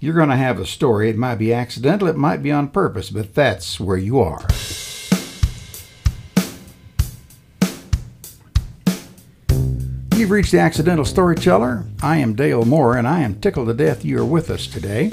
You're going to have a story. It might be accidental, it might be on purpose, but that's where you are. You've reached the Accidental Storyteller. I am Dale Moore, and I am tickled to death you are with us today.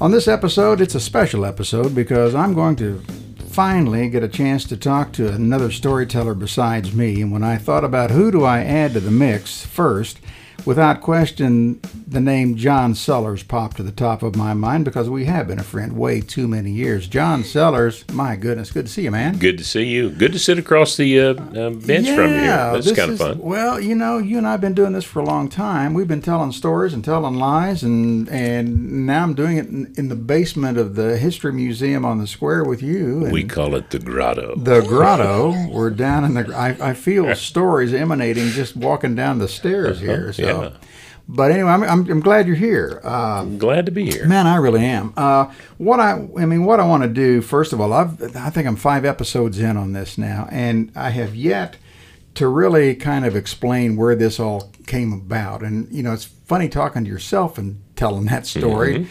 On this episode, it's a special episode because I'm going to finally get a chance to talk to another storyteller besides me. And when I thought about who do I add to the mix first, without question, the name John Sellars popped to the top of my mind because we have been a friend way too many years. John Sellars, my goodness, good to see you, man. Good to see you. Good to sit across the uh, uh, bench yeah, from you. That's kind of fun. Well, you know, you and I have been doing this for a long time. We've been telling stories and telling lies, and and now I'm doing it in, in the basement of the History Museum on the square with you. And We call it the grotto. the grotto. We're down in the. I, I feel stories emanating just walking down the stairs here. So, Uh-huh. But anyway, I'm, I'm, I'm glad you're here. Uh, Glad to be here. Man, I really am. Uh, what I, I mean, what I want to do first of all, I've, I think I'm five episodes in on this now, and I have yet to really kind of explain where this all came about. And you know, it's funny talking to yourself and telling that story.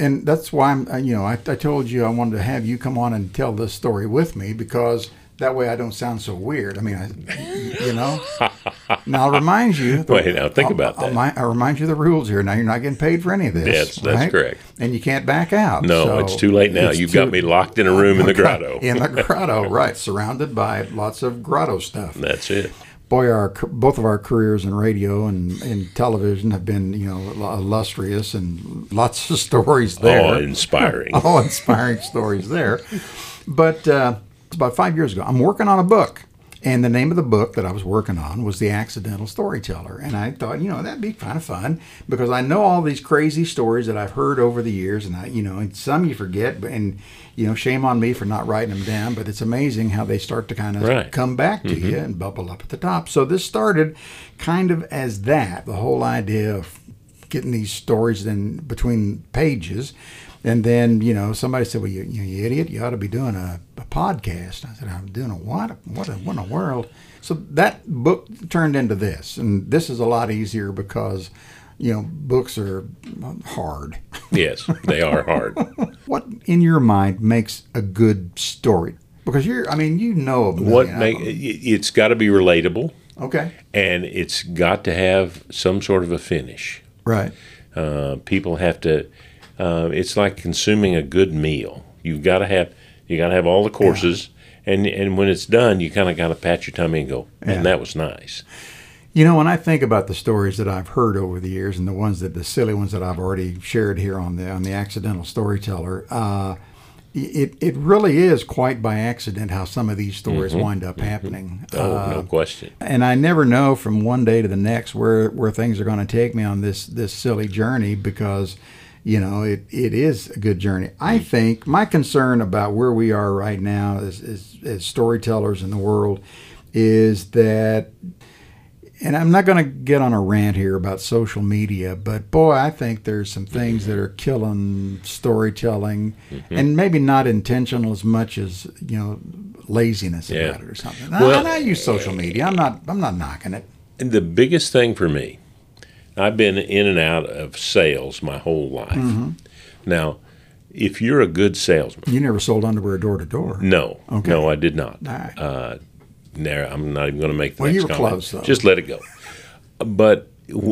And that's why I'm, uh, you know, I, I told you I wanted to have you come on and tell this story with me because that way I don't sound so weird. I mean, I, you know. now I'll remind you. Wait, now think I'll- about I'll, that. mi- I'll remind you the rules here. Now you're not getting paid for any of this. Yes, that's right? correct. And you can't back out. No, so it's too late now. You've too- got me locked in a room in the grotto. in the grotto, right? Surrounded by lots of grotto stuff. That's it. Boy, our both of our careers in radio and in television have been, you know, illustrious and lots of stories there. Oh, inspiring. all inspiring stories there. But uh, it's about five years ago. I'm working on a book. And the name of the book that I was working on was The Accidental Storyteller. And I thought, you know, that'd be kind of fun because I know all these crazy stories that I've heard over the years. And I, you know, and some you forget. but- And, you know, shame on me for not writing them down. But it's amazing how they start to kind of Right. come back to mm-hmm. you and bubble up at the top. So this started kind of as that the whole idea of getting these stories in between pages. And then, you know, somebody said, well, you, you, you idiot, you ought to be doing a, a podcast. I said, I'm doing a what? What, a, what in the world? So that book turned into this. And this is a lot easier because, you know, books are hard. Yes, they are hard. what in your mind makes a good story? Because you're, I mean, you know, What make it's got to be relatable, Okay. and it's got to have some sort of a finish. Right. Uh, people have to. Uh, it's like consuming a good meal. You've got to have. You got to have all the courses, and and when it's done, you kind of got to pat your tummy and go, "Man, Yeah. that was nice." You know, when I think about the stories that I've heard over the years, and the ones that the silly ones that I've already shared here on the on the accidental storyteller, uh, it it really is quite by accident how some of these stories wind up happening. Oh, Uh, no question. and I never know from one day to the next where where things are going to take me on this this silly journey because you know it, it is a good journey. I think my concern about where we are right now as, as, as storytellers in the world is that and I'm not going to get on a rant here about social media, but boy, I think there's some things that are killing storytelling, Mm-hmm. and maybe not intentional as much as you know laziness Yeah. about it or something. Well- and I use social media. I'm not. I'm not knocking it. And the biggest thing for me, I've been in and out of sales my whole life. Mm-hmm. Now, if you're a good salesman, You never sold underwear door to door. no, Okay. no, I did not. Right. Uh, there, I'm not even going to make the Well, you next were comment. close, though. Just let it go. But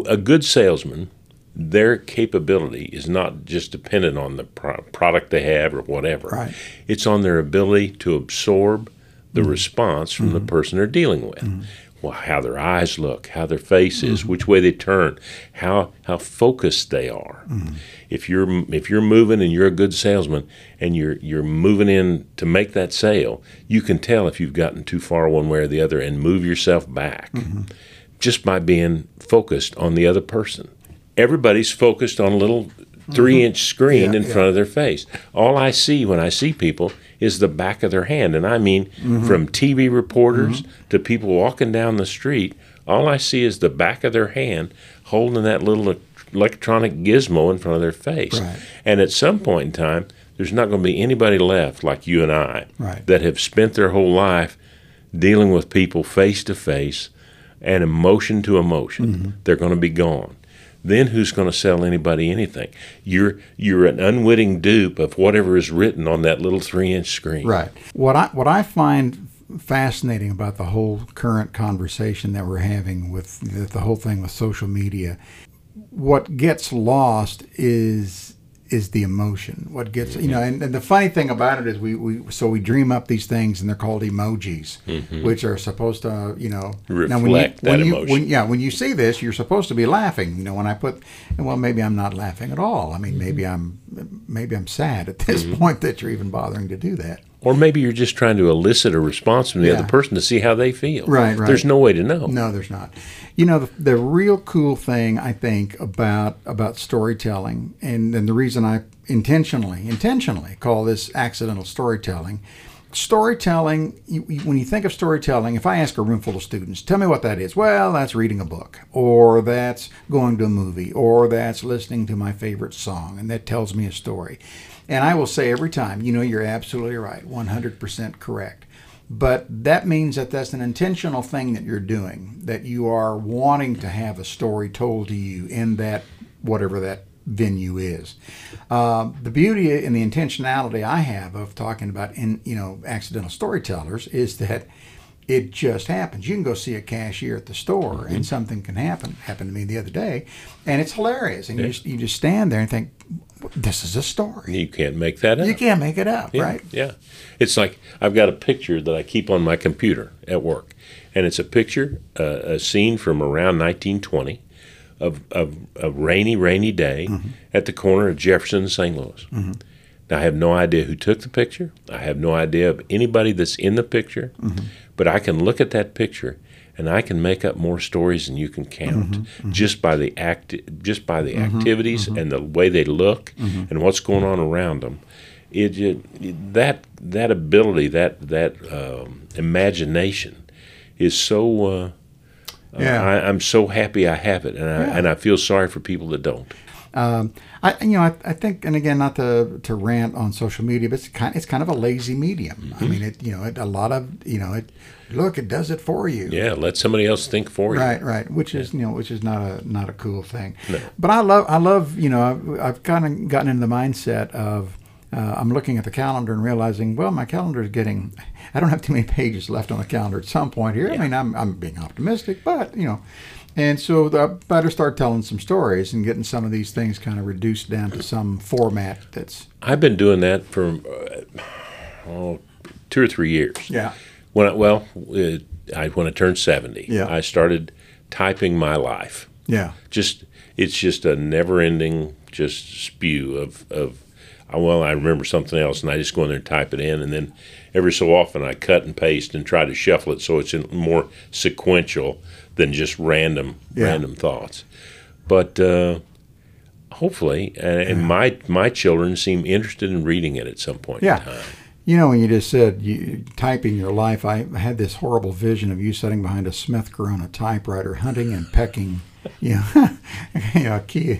a good salesman, their capability is not just dependent on the pro- product they have or whatever. Right. It's on their ability to absorb the Mm-hmm. response from the person they're dealing with. Well, how their eyes look, how their face is, Mm-hmm. which way they turn, how how focused they are. Mm-hmm. If you're if you're moving and you're a good salesman and you're you're moving in to make that sale, you can tell if you've gotten too far one way or the other and move yourself back Mm-hmm. just by being focused on the other person. Everybody's focused on a little three inch screen Mm-hmm. Yeah, in yeah. front of their face. All I see when I see people is the back of their hand. And I mean, Mm-hmm. from TV reporters to people walking down the street, all I see is the back of their hand holding that little electronic gizmo in front of their face. Right. And at some point in time, there's not going to be anybody left like you and I Right. that have spent their whole life dealing with people face to face and emotion to emotion. They're going to be gone. Then who's going to sell anybody anything? You're you're an unwitting dupe of whatever is written on that little three inch screen. Right. What I what I find fascinating about the whole current conversation that we're having with the, the whole thing with social media, what gets lost is is the emotion. What gets you know, and, and, the funny thing about it is we, we so we dream up these things and they're called emojis, mm-hmm. which are supposed to you know reflect now when you, that when emotion. You, when, yeah, when you see this, you're supposed to be laughing. You know, when I put well, maybe I'm not laughing at all. I mean, mm-hmm. maybe I'm maybe I'm sad at this mm-hmm. point that you're even bothering to do that. Or maybe you're just trying to elicit a response from the yeah. other person to see how they feel. Right, right. There's no way to know. No, there's not. You know, the, the real cool thing I think about about storytelling, and, and the reason I intentionally intentionally call this accidental storytelling. Storytelling, you, when you think of storytelling, if I ask a room full of students, tell me what that is. Well, that's reading a book, or that's going to a movie, or that's listening to my favorite song, and that tells me a story. And I will say every time, you know, you're absolutely right, 100% correct. But that means that that's an intentional thing that you're doing, that you are wanting to have a story told to you in that, whatever that venue is. Uh, the beauty and the intentionality I have of talking about in you know accidental storytellers is that it just happens. You can go see a cashier at the store, mm-hmm. and something can happen. Happened to me the other day, and it's hilarious. And yeah. you just you just stand there and think, this is a story. You can't make that up. You can't make it up, yeah, right? Yeah. It's like I've got a picture that I keep on my computer at work, and it's a picture, uh, a scene from around 1920 of, of a rainy, rainy day mm-hmm. at the corner of Jefferson and St. Louis. Mm-hmm. Now, I have no idea who took the picture. I have no idea of anybody that's in the picture, mm-hmm. but I can look at that picture and I can make up more stories than you can count mm-hmm, mm-hmm. just by the act, just by the mm-hmm, activities mm-hmm. and the way they look mm-hmm. and what's going on around them. It, it that that ability, that that um, imagination, is so. Uh, uh yeah. I, am so happy I have it, and I, yeah. and I feel sorry for people that don't. Um, I you know I, I, think and again not to to rant on social media, but it's kind it's kind of a lazy medium. Mm-hmm. I mean it you know it, a lot of you know it look it does it for you. Yeah, let somebody else think for you. Right, right. Which is you know which is not a not a cool thing. No. But I love I love you know I've, I've kind of gotten into the mindset of. Uh, I'm looking at the calendar and realizing, well, my calendar is getting. I don't have too many pages left on the calendar at some point here. Yeah. I mean, I'm, I'm being optimistic, but you know, and so I better start telling some stories and getting some of these things kind of reduced down to some format that's. I've been doing that for uh, oh, two or three years. Yeah. When I, well, uh, I, when I turned seventy, yeah. I started typing my life. Yeah. Just it's just a never-ending just spew of of. Well, I remember something else, and I just go in there and type it in, and then every so often I cut and paste and try to shuffle it so it's more sequential than just random yeah. random thoughts. But uh, hopefully, and, yeah. and, my my children seem interested in reading it at some point yeah. in time. You know, when you just said you, typing your life, I had this horrible vision of you sitting behind a Smith Corona typewriter, hunting and pecking. Yeah, yeah, key.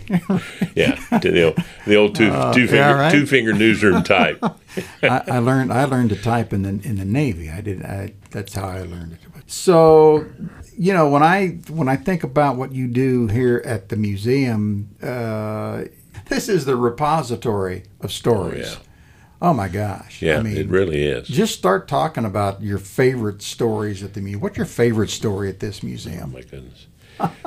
yeah, the old, the old two uh, two finger yeah, right? two finger newsroom type. I, I, learned I learned to type in the in the Navy. I did. I, that's how I learned it. So you know, when I when I think about what you do here at the museum, uh, this is the repository of stories. Oh, yeah. Oh my gosh! Yeah, I mean, it really is. Just start talking about your favorite stories at the museum. What's your favorite story at this museum? Oh my goodness!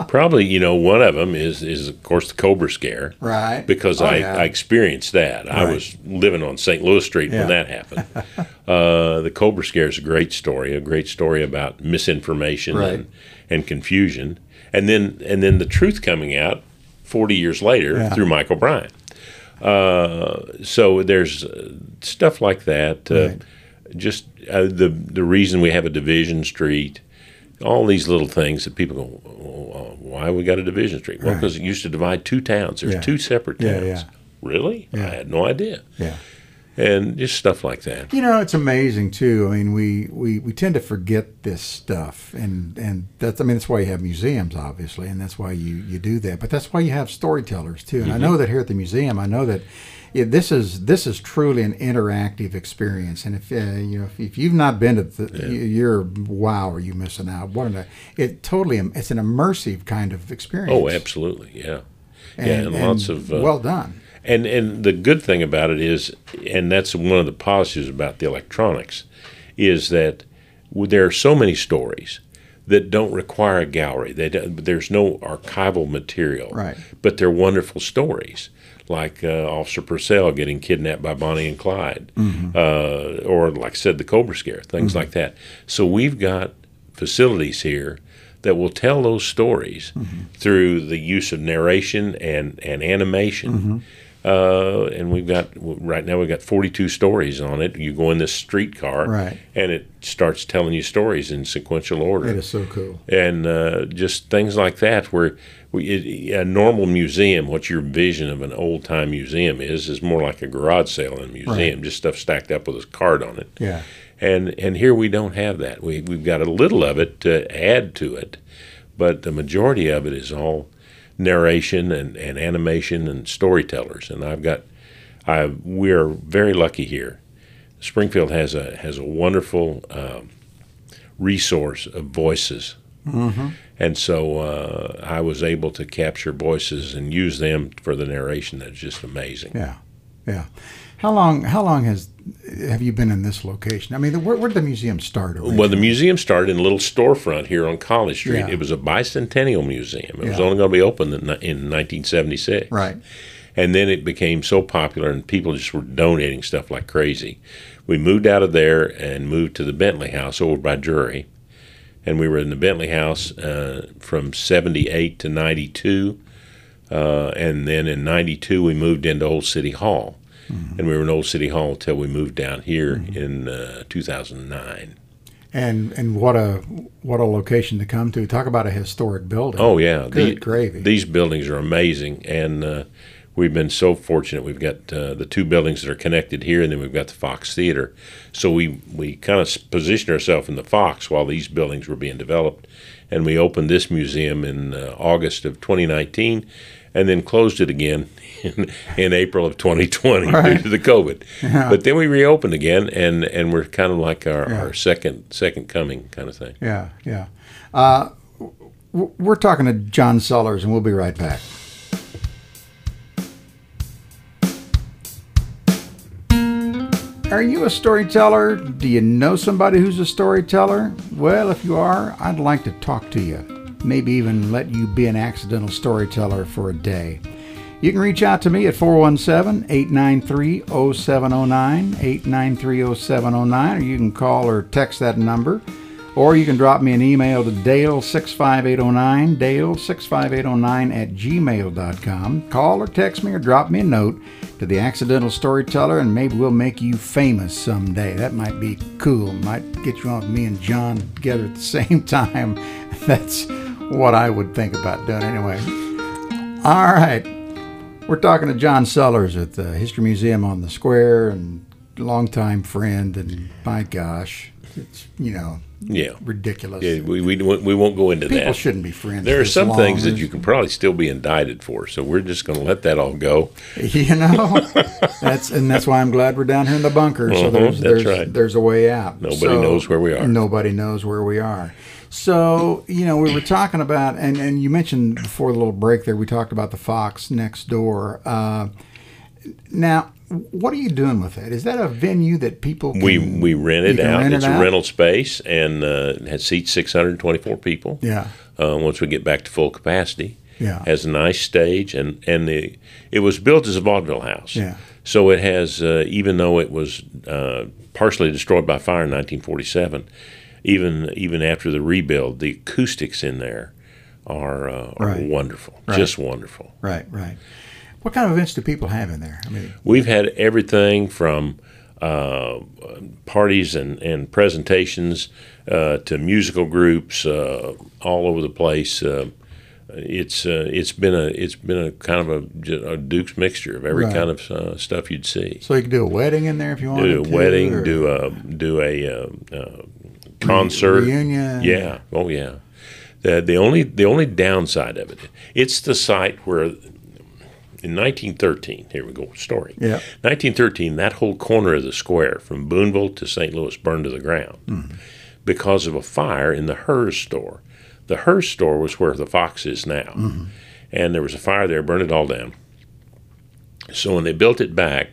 Probably, you know, one of them is is of course the Cobra Scare, right? Because oh, I, yeah. I experienced that. Right. I was living on St. Louis Street yeah. when that happened. uh, the Cobra Scare is a great story, a great story about misinformation right. and, and confusion, and then and then the truth coming out forty years later yeah. through Michael Bryant. Uh, so there's uh, stuff like that. Uh, right. Just uh, the the reason we have a division street all these little things that people go, why we got a division street? Well, because right. it used to divide two towns. There's yeah. two separate towns. Yeah, yeah. Really? I had no idea. Yeah. And just stuff like that. You know, it's amazing too. I mean, we, we, we tend to forget this stuff, and and that's I mean that's why you have museums, obviously, and that's why you you do that. But that's why you have storytellers too. And mm-hmm. I know that here at the museum, I know that yeah, this is this is truly an interactive experience. And if uh, you know if, if, you've not been to the, yeah. you're wow, are you missing out? What an it totally it's an immersive kind of experience. Oh, absolutely, yeah. And, yeah, and, lots of uh, well done. And and the good thing about it is, and that's one of the positives about the electronics, is that there are so many stories that don't require a gallery. They don't, there's no archival material, Right. But they're wonderful stories, like uh, Officer Persell getting kidnapped by Bonnie and Clyde, uh, or like I said, the Cobra Scare, things like that. So we've got facilities here that will tell those stories through the use of narration and and animation. Uh, and we've got right now we've got 42 stories on it. You go in this streetcar, Right. and it starts telling you stories in sequential order It is so cool. and uh, just things like that. Where we, it, a normal museum, what your vision of an old time museum is, is more like a garage sale in a museum, just stuff stacked up with a card on it. Yeah. And and here we don't have that. We we've got a little of it to add to it, but the majority of it is all narration and, and animation and storytellers. And I've got, I we're very lucky here. Springfield has a has a wonderful um, resource of voices, and so uh, I was able to capture voices and use them for the narration. That's just amazing. Yeah. Yeah. How long? How long has have you been in this location? I mean, the, where, where did the museum start? Well, the museum started in a little storefront here on College Street. Yeah. It was a bicentennial museum. It was only going to be open in, in 1976. right. And then it became so popular, and people just were donating stuff like crazy. We moved out of there and moved to the Bentley House over by Drury. And we were in the Bentley House uh, from 78 to 92. Uh, and then in 92, we moved into Old City Hall. And we were in Old City Hall until we moved down here in uh, 2009. And and what a what a location to come to. Talk about a historic building. Oh yeah, Good The- gravy. These buildings are amazing, and uh, we've been so fortunate. We've got uh, the two buildings that are connected here, and then we've got the Fox Theater. So we we kind of positioned ourselves in the Fox while these buildings were being developed, and we opened this museum in uh, August of 2019, and then closed it again in, in April of 2020 Right. due to the COVID. Yeah. But then we reopened again, and and we're kind of like our, Yeah. our second second coming kind of thing. Yeah, yeah. Uh, we're talking to John Sellars, and we'll be right back. Are you a storyteller? Do you know somebody who's a storyteller? Well, if you are, I'd like to talk to you. Maybe even let you be an accidental storyteller for a day. You can reach out to me at 417 893 0709, 893 0709, or you can call or text that number. Or you can drop me an email to dale65809, dale65809 at gmail.com. Call or text me or drop me a note to the Accidental Storyteller, and maybe we'll make you famous someday. That might be cool. Might get you on with me and John together at the same time. That's what I would think about doing anyway. All right. We're talking to John Sellars at the History Museum on the Square and longtime friend. And my gosh, it's, you know, Yeah. ridiculous. Yeah, we, we, won't- we won't go into People that. shouldn't be friends. There are some things that you can probably still be indicted for, so we're just going to let that all go. You know, that's and that's why I'm glad we're down here in the bunker. So Mhm, there's that's there's right. there's a way out. Nobody So- knows where we are. Nobody knows where we are. So you know, we were talking about, and and you mentioned before the little break there, we talked about the Fox next door. Uh, now, what are you doing with that? Is that a venue that people can, We we rent it out. rent it it's out? a rental space and uh, it has seats 624 people. Yeah, Uh, once we get back to full capacity, Yeah. has a nice stage and and the it was built as a vaudeville house. Yeah. So it has uh, even though it was uh, partially destroyed by fire in 1947, even even after the rebuild, the acoustics in there are uh, are Right. wonderful, Right. just wonderful. right, right. What kind of events do people have in there? I mean, We've had everything from uh, parties and, and presentations uh, to musical groups uh, all over the place. Uh, it's uh, it's been a it's been a kind of a, a Duke's mixture of every Right. kind of uh, stuff you'd see. so you can do a wedding in there if you want Do a to. wedding, or do a do a concert, reunion. Yeah, oh yeah. The the only the only downside of it, it's the site where in 1913, here we go, story. Yeah. 1913, that whole corner of the square from Boonville to St. Louis burned to the ground mm-hmm. because of a fire in the Heer's store. The Heer's store was where the Fox is now. Mm-hmm. and there was a fire there, burned it all down. So when they built it back,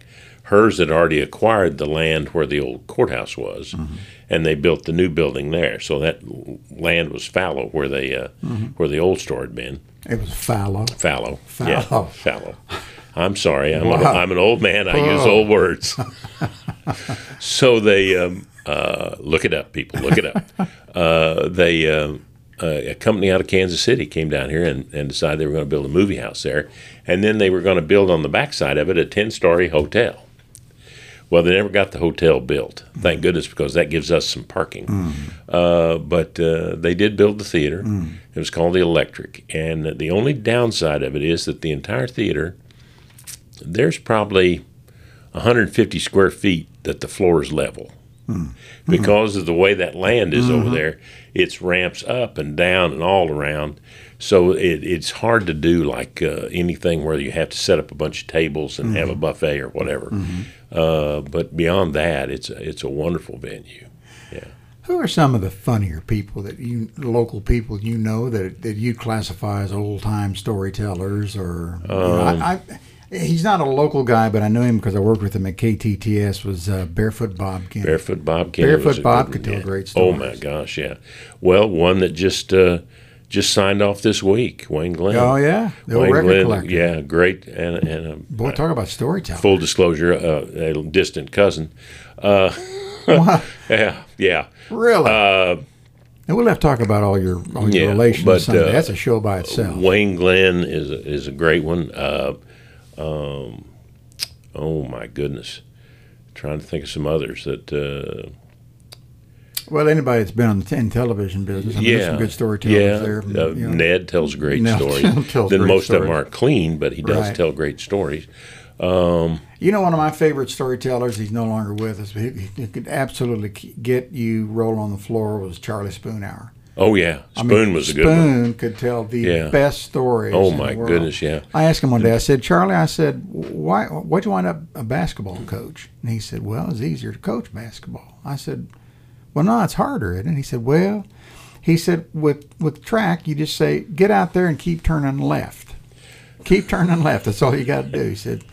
Heer's had already acquired the land where the old courthouse was, mm-hmm. And they built the new building there. So that land was fallow where they uh, where the old store had been. It was fallow. Fallow. Fallow. Yeah, fallow. I'm sorry. I'm, an, Wow. I'm an old man. I use old words. so they um, uh, look it up, people. Look it up. uh, they uh, uh, a company out of Kansas City came down here and, and decided they were going to build a movie house there, and then they were going to build on the backside of it a ten story hotel. Well, they never got the hotel built. Thank goodness, because that gives us some parking. Mm. Uh, but uh, they did build the theater. Mm. It was called the Electric, and the only downside of it is that the entire theater, there's probably 150 square feet that the floor is level. Mm. Mm-hmm. Because of the way that land is over mm-hmm. there, it's ramps up and down and all around. So it, it's hard to do like uh, anything where you have to set up a bunch of tables and have a buffet or whatever. Uh, but beyond that, it's a, it's a wonderful venue. Yeah. Who are some of the funnier people that you, local people you know that that you classify as old time storytellers? Or you know, Um, I, I, he's not a local guy, but I know him because I worked with him at KTTS. Was uh, Barefoot Bob Kennedy? Barefoot Bob Kennedy. Barefoot Bob could tell great stories. Oh my gosh, yeah. Well, one that just uh, just signed off this week, Wayne Glenn. Oh yeah, the Wayne record Glenn, collector. yeah, great, and and a, Boy, talk about storytelling. full disclosure, uh, a distant cousin. Uh, yeah, yeah. really? Uh, and we'll have to talk about all your all your yeah, relations but, someday. uh, That's a show by itself. Wayne Glenn is a, is a great one. Uh, um, oh my goodness, trying to think of some others that. Well, anybody that's been on the in television business, I mean, there's yeah, some good storytellers yeah. there. Uh, you know. Ned tells great Ned stories. tells then great most of them aren't clean, but he does Right. tell great stories. Um, You know, one of my favorite storytellers, he's no longer with us, but he, he could absolutely get you rolling on the floor was Charlie Spoonhour. oh yeah, I Spoon mean, was a good one. Spoon could tell the Yeah. best stories. Oh my goodness, yeah. I asked him one day. I said, Charlie, I said, why? Why'd you wind up a basketball coach? And he said, Well, it's easier to coach basketball. I said, Well, no, it's harder. Isn't it? And he said, Well, he said with with track, you just say, get out there and keep turning left. Keep turning left. That's all you got to do. He said.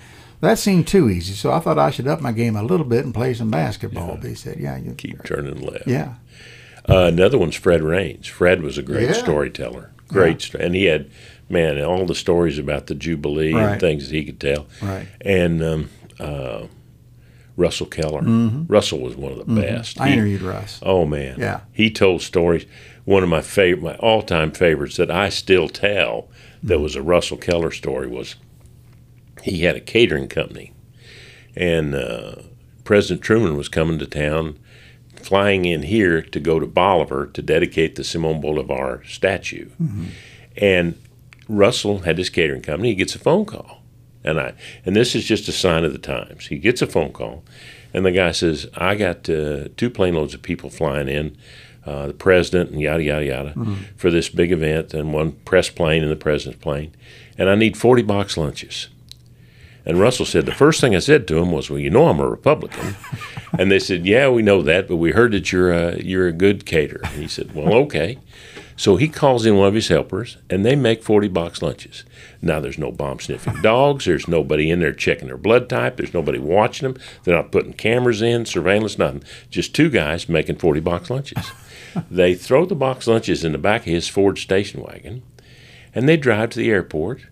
That seemed too easy, so I thought I should up my game a little bit and play some basketball. But he said, "Yeah, you Keep turning left. yeah, Uh, another one's Fred Raines. Fred was a great Yeah. storyteller. Great, sto- and he had man all the stories about the Jubilee Right. and things that he could tell. right." And um, uh, Russell Keller. Russell was one of the best. Mm-hmm. I He- interviewed Russ. Oh man, Yeah. he told stories. One of my favorite, my all-time favorites that I still tell, that was a Russell Keller story was he had a catering company, and uh, President Truman was coming to town, flying in here to go to Bolivar to dedicate the Simon Bolivar statue, and Russell had his catering company. He gets a phone call, and I and this is just a sign of the times. He gets a phone call, and the guy says, "I got uh, two plane loads of people flying in." Uh, the president and yada yada yada for this big event, and one press plane and the president's plane, and I need forty box lunches. And Russell said, the first thing I said to him was, "Well, you know I'm a Republican," and they said, "Yeah, we know that, but we heard that you're a, you're a good caterer." And he said, "Well, okay." So he calls in one of his helpers, and they make 40 box lunches. Now, there's no bomb sniffing dogs. There's nobody in there checking their blood type. There's nobody watching them. They're not putting cameras in, surveillance, nothing. Just two guys making 40 box lunches. they throw the box lunches in the back of his Ford station wagon, and they drive to the airport,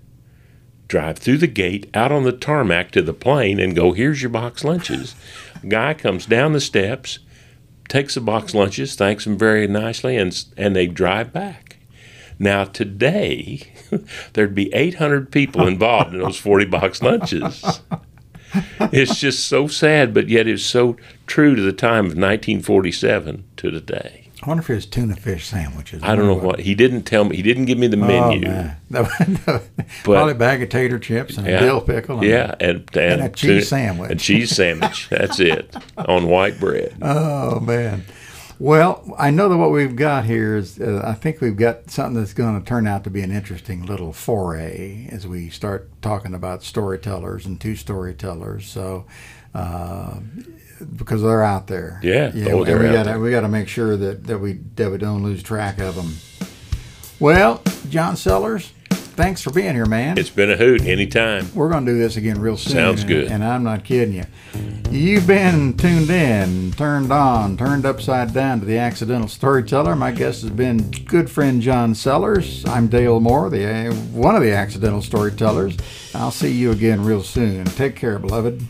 drive through the gate, out on the tarmac to the plane, and go, Here's your box lunches. Guy comes down the steps takes the box lunches, thanks them very nicely, and and they drive back. Now today, there'd be 800 people involved in those 40 box lunches. It's just so sad, but yet it's so true to the time of 1947 to today. I wonder if it's tuna fish sandwiches. I don't know what he didn't tell me. He didn't give me the menu. Oh, man. Probably a bag of tater chips and a dill pickle. And, Yeah, and and, a cheese tuna- sandwich. A cheese sandwich. That's it on white bread. Oh man. Well, I know that what we've got here is, uh, I think we've got something that's going to turn out to be an interesting little foray as we start talking about storytellers and two storytellers. So, uh, because they're out there. Yeah. Yeah. Oh, we got to we got to make sure that, that we that we don't lose track of them. Well, John Sellars, thanks for being here, man. It's been a hoot. Anytime. We're going to do this again real soon. Sounds and- good. And, I'm not kidding you. You've been tuned in, turned on, turned upside down to the Accidental Storyteller. My guest has been good friend John Sellars. I'm Dale Moore, the uh, one of the Accidental Storytellers. I'll see you again real soon. Take care, beloved.